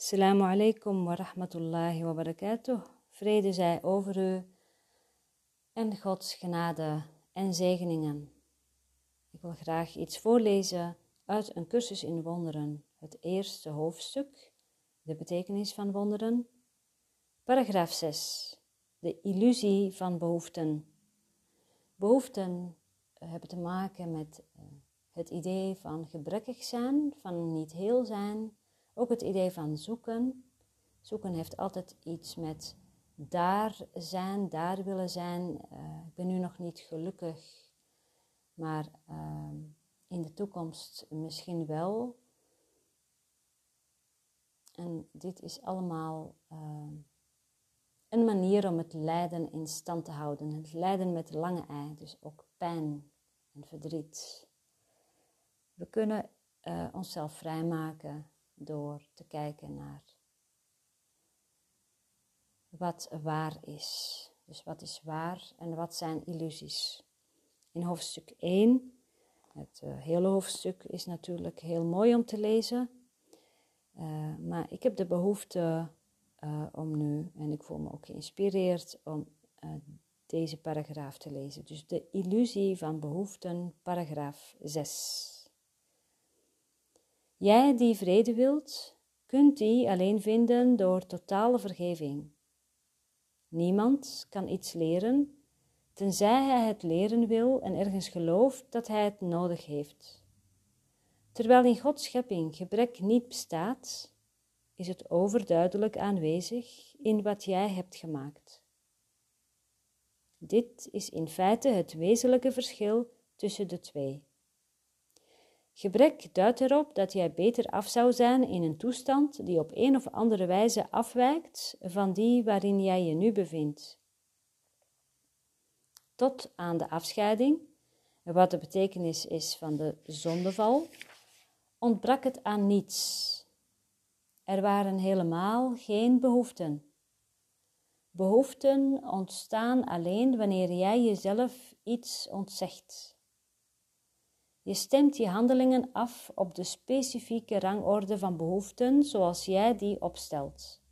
Assalamu alaikum wa rahmatullahi wa barakatuh. Vrede zij over u en Gods genade en zegeningen. Ik wil graag iets voorlezen uit een cursus in wonderen, het eerste hoofdstuk, de betekenis van wonderen. Paragraaf 6. De illusie van behoeften. Behoeften hebben te maken met eh, het idee van gebrekkig zijn, van niet heel zijn, ook het idee van zoeken. Zoeken heeft altijd iets met daar zijn, daar willen zijn. Uh, ik ben nu nog niet gelukkig, maar uh, in de toekomst misschien wel. En dit is allemaal uh, een manier om het lijden in stand te houden. Het lijden met lange ei, dus ook pijn en verdriet. We kunnen uh, onszelf vrijmaken door te kijken naar wat waar is. Dus wat is waar en wat zijn illusies. In hoofdstuk 1, het uh, hele hoofdstuk is natuurlijk heel mooi om te lezen. Uh, maar ik heb de behoefte uh, om nu, en ik voel me ook geïnspireerd om deze paragraaf te lezen. Dus de illusie van behoeften, paragraaf 6. Jij die vrede wilt, kunt die alleen vinden door totale vergeving. Niemand kan iets leren, tenzij hij het leren wil en ergens gelooft dat hij het nodig heeft. Terwijl in Gods schepping gebrek niet bestaat, is het overduidelijk aanwezig in wat jij hebt gemaakt. Dit is in feite het wezenlijke verschil tussen de twee. Gebrek duidt erop dat jij beter af zou zijn in een toestand die op een of andere wijze afwijkt van die waarin jij je nu bevindt. Tot aan de afscheiding, wat de betekenis is van de zondeval, ontbrak het aan niets. Er waren helemaal geen behoeften. Behoeften ontstaan alleen wanneer jij jezelf iets ontzegt. Je stemt je handelingen af op de specifieke rangorde van behoeften zoals jij die opstelt.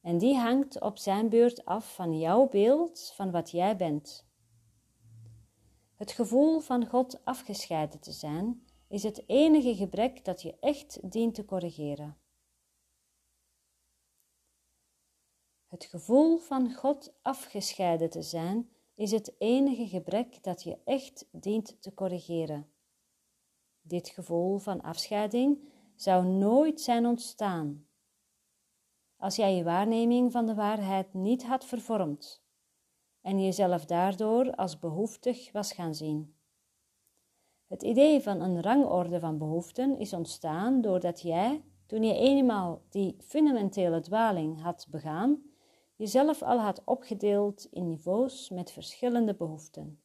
En die hangt op zijn beurt af van jouw beeld van wat jij bent. Het gevoel van God afgescheiden te zijn is het enige gebrek dat je echt dient te corrigeren. Het gevoel van God afgescheiden te zijn is het enige gebrek dat je echt dient te corrigeren. Dit gevoel van afscheiding zou nooit zijn ontstaan als jij je waarneming van de waarheid niet had vervormd en jezelf daardoor als behoeftig was gaan zien. Het idee van een rangorde van behoeften is ontstaan doordat jij, toen je eenmaal die fundamentele dwaling had begaan, jezelf al had opgedeeld in niveaus met verschillende behoeften.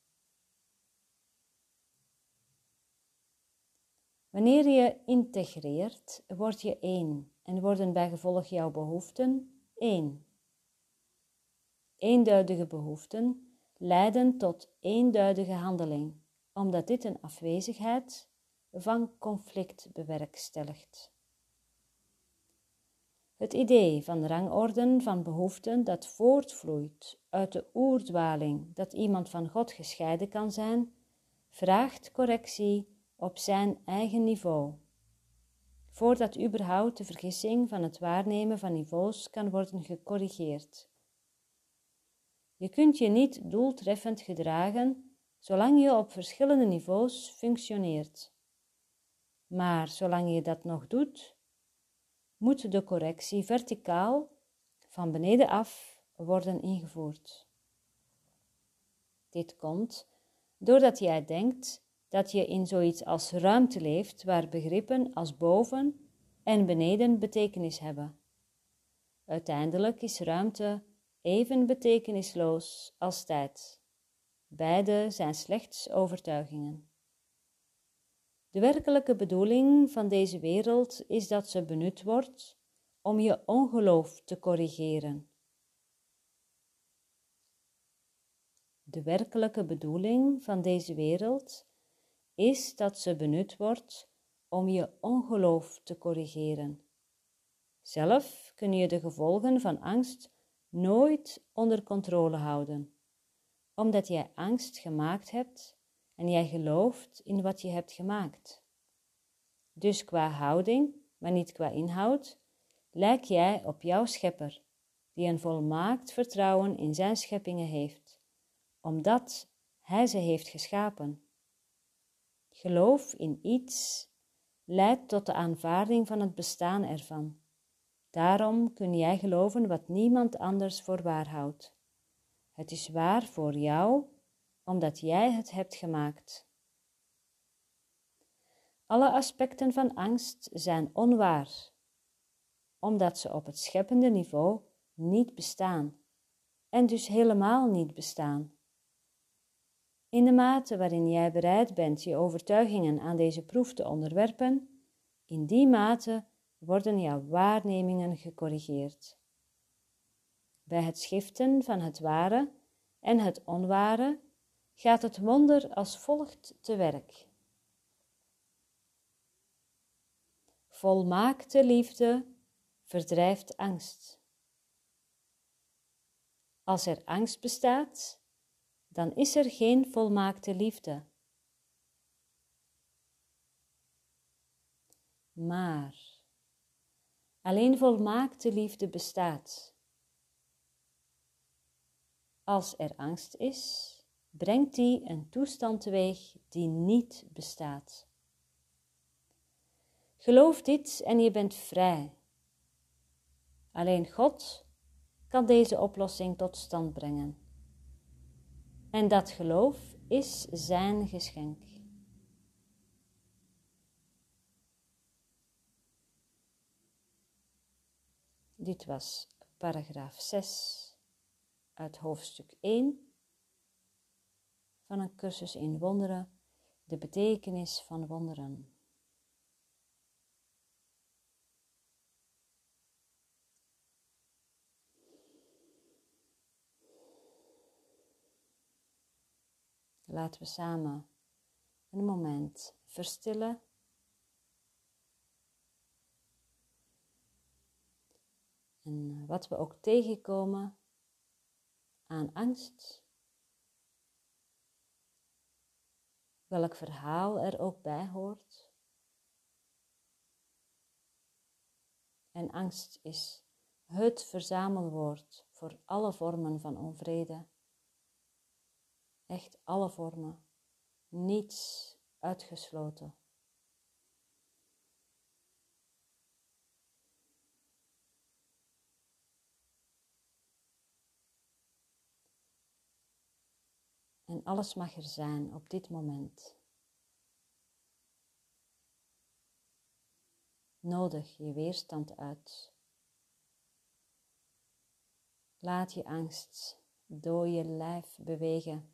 Wanneer je integreert, word je één en worden bij gevolg jouw behoeften één. Eenduidige behoeften leiden tot eenduidige handeling, omdat dit een afwezigheid van conflict bewerkstelligt. Het idee van rangorden van behoeften dat voortvloeit uit de oerdwaling dat iemand van God gescheiden kan zijn, vraagt correctie op zijn eigen niveau, voordat überhaupt de vergissing van het waarnemen van niveaus kan worden gecorrigeerd. Je kunt je niet doeltreffend gedragen zolang je op verschillende niveaus functioneert. Maar zolang je dat nog doet, moet de correctie verticaal van beneden af worden ingevoerd. Dit komt doordat jij denkt dat je in zoiets als ruimte leeft waar begrippen als boven en beneden betekenis hebben. Uiteindelijk is ruimte even betekenisloos als tijd. Beide zijn slechts overtuigingen. De werkelijke bedoeling van deze wereld is dat ze benut wordt om je ongeloof te corrigeren. De werkelijke bedoeling van deze wereld is dat ze benut wordt om je ongeloof te corrigeren. Zelf kun je de gevolgen van angst nooit onder controle houden, omdat jij angst gemaakt hebt en jij gelooft in wat je hebt gemaakt. Dus qua houding, maar niet qua inhoud, lijk jij op jouw schepper, die een volmaakt vertrouwen in zijn scheppingen heeft, omdat hij ze heeft geschapen. Geloof in iets leidt tot de aanvaarding van het bestaan ervan. Daarom kun jij geloven wat niemand anders voor waar houdt. Het is waar voor jou, omdat jij het hebt gemaakt. Alle aspecten van angst zijn onwaar, omdat ze op het scheppende niveau niet bestaan en dus helemaal niet bestaan. In de mate waarin jij bereid bent je overtuigingen aan deze proef te onderwerpen, in die mate worden jouw waarnemingen gecorrigeerd. Bij het schiften van het ware en het onware gaat het wonder als volgt te werk. Volmaakte liefde verdrijft angst. Als er angst bestaat, dan is er geen volmaakte liefde. Maar alleen volmaakte liefde bestaat. Als er angst is, brengt die een toestand teweeg die niet bestaat. Geloof dit en je bent vrij. Alleen God kan deze oplossing tot stand brengen. En dat geloof is zijn geschenk. Dit was paragraaf 6 uit hoofdstuk 1 van een cursus in wonderen, de betekenis van wonderen. Laten we samen een moment verstillen. En wat we ook tegenkomen aan angst, welk verhaal er ook bij hoort. En angst is het verzamelwoord voor alle vormen van onvrede Echt alle vormen, niets uitgesloten. En alles mag er zijn op dit moment. Nodig je weerstand uit. Laat je angst door je lijf bewegen.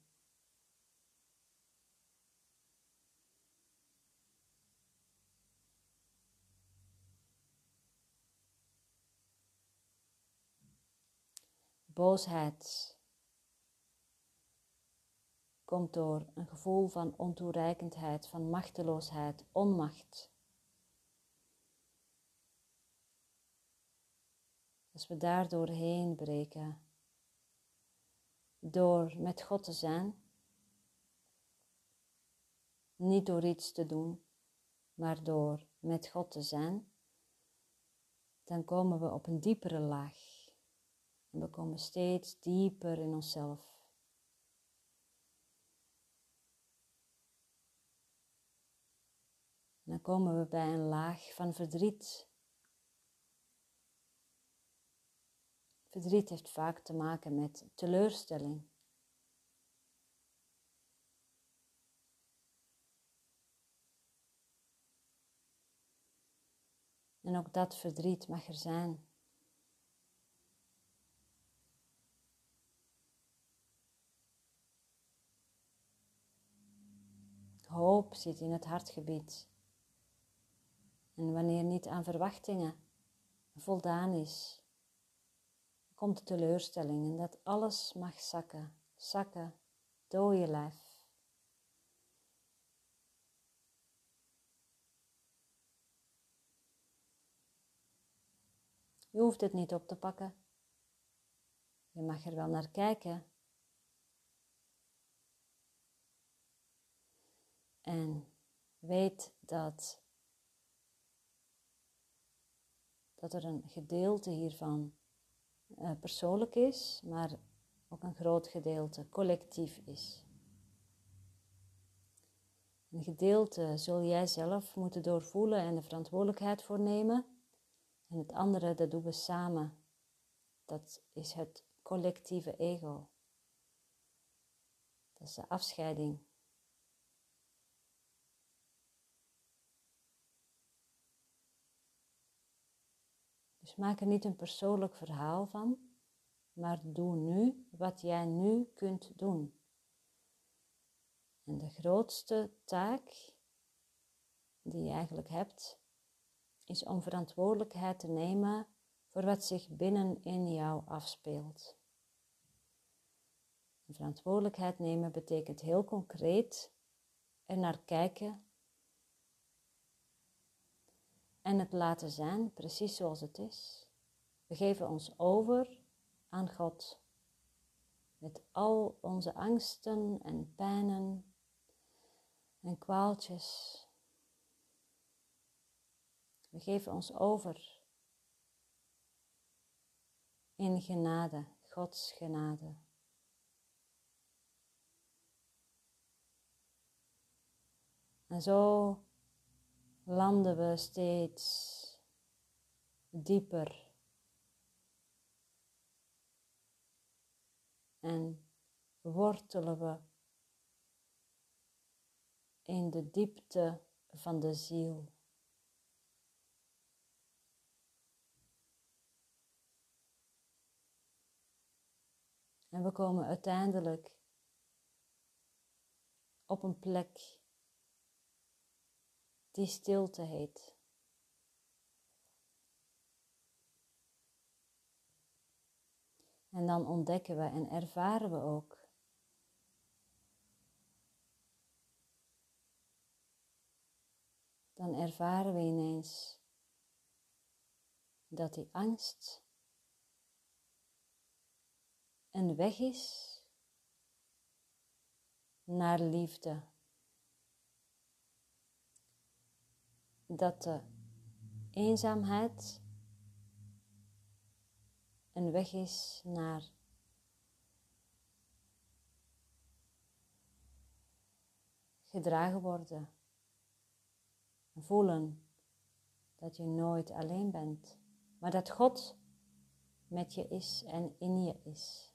Boosheid komt door een gevoel van ontoereikendheid, van machteloosheid, onmacht. Als we daar doorheen breken, door met God te zijn, niet door iets te doen, maar door met God te zijn, dan komen we op een diepere laag. En we komen steeds dieper in onszelf. En dan komen we bij een laag van verdriet. Verdriet heeft vaak te maken met teleurstelling. En ook dat verdriet mag er zijn. Hoop zit in het hartgebied. En wanneer niet aan verwachtingen voldaan is, komt de teleurstelling en dat alles mag zakken, zakken door je lijf. Je hoeft het niet op te pakken. Je mag er wel naar kijken. En weet dat, dat er een gedeelte hiervan uh, persoonlijk is, maar ook een groot gedeelte collectief is. Een gedeelte zul jij zelf moeten doorvoelen en de verantwoordelijkheid voor nemen. En het andere, dat doen we samen. Dat is het collectieve ego. Dat is de afscheiding. Maak er niet een persoonlijk verhaal van, maar doe nu wat jij nu kunt doen. En de grootste taak die je eigenlijk hebt, is om verantwoordelijkheid te nemen voor wat zich binnen in jou afspeelt. Verantwoordelijkheid nemen betekent heel concreet er naar kijken en het laten zijn precies zoals het is. We geven ons over aan God met al onze angsten en pijnen en kwaaltjes. We geven ons over in genade, Gods genade. En zo landen we steeds dieper en wortelen we in de diepte van de ziel. En we komen uiteindelijk op een plek die stilte heet. En dan ontdekken we en ervaren we ook dan ervaren we ineens dat die angst een weg is naar liefde. Dat de eenzaamheid een weg is naar gedragen worden voelen dat je nooit alleen bent, maar dat God met je is en in je is.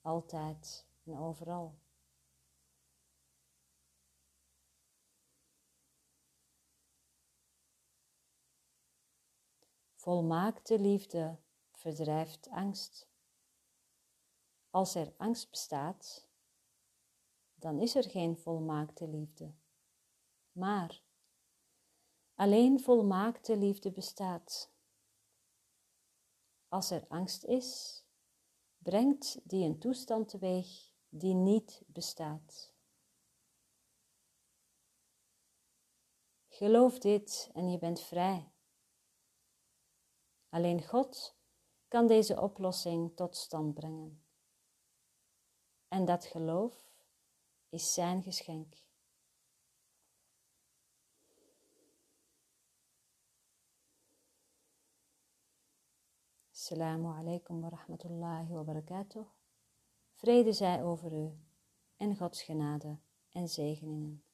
Altijd en overal. Volmaakte liefde verdrijft angst. Als er angst bestaat, dan is er geen volmaakte liefde. Maar Alleen volmaakte liefde bestaat. Als er angst is, brengt die een toestand teweeg die niet bestaat. Geloof dit en je bent vrij. Alleen God kan deze oplossing tot stand brengen. En dat geloof is zijn geschenk. Assalamu alaikum wa rahmatullahi wa barakatuh. Vrede zij over u en Gods genade en zegeningen.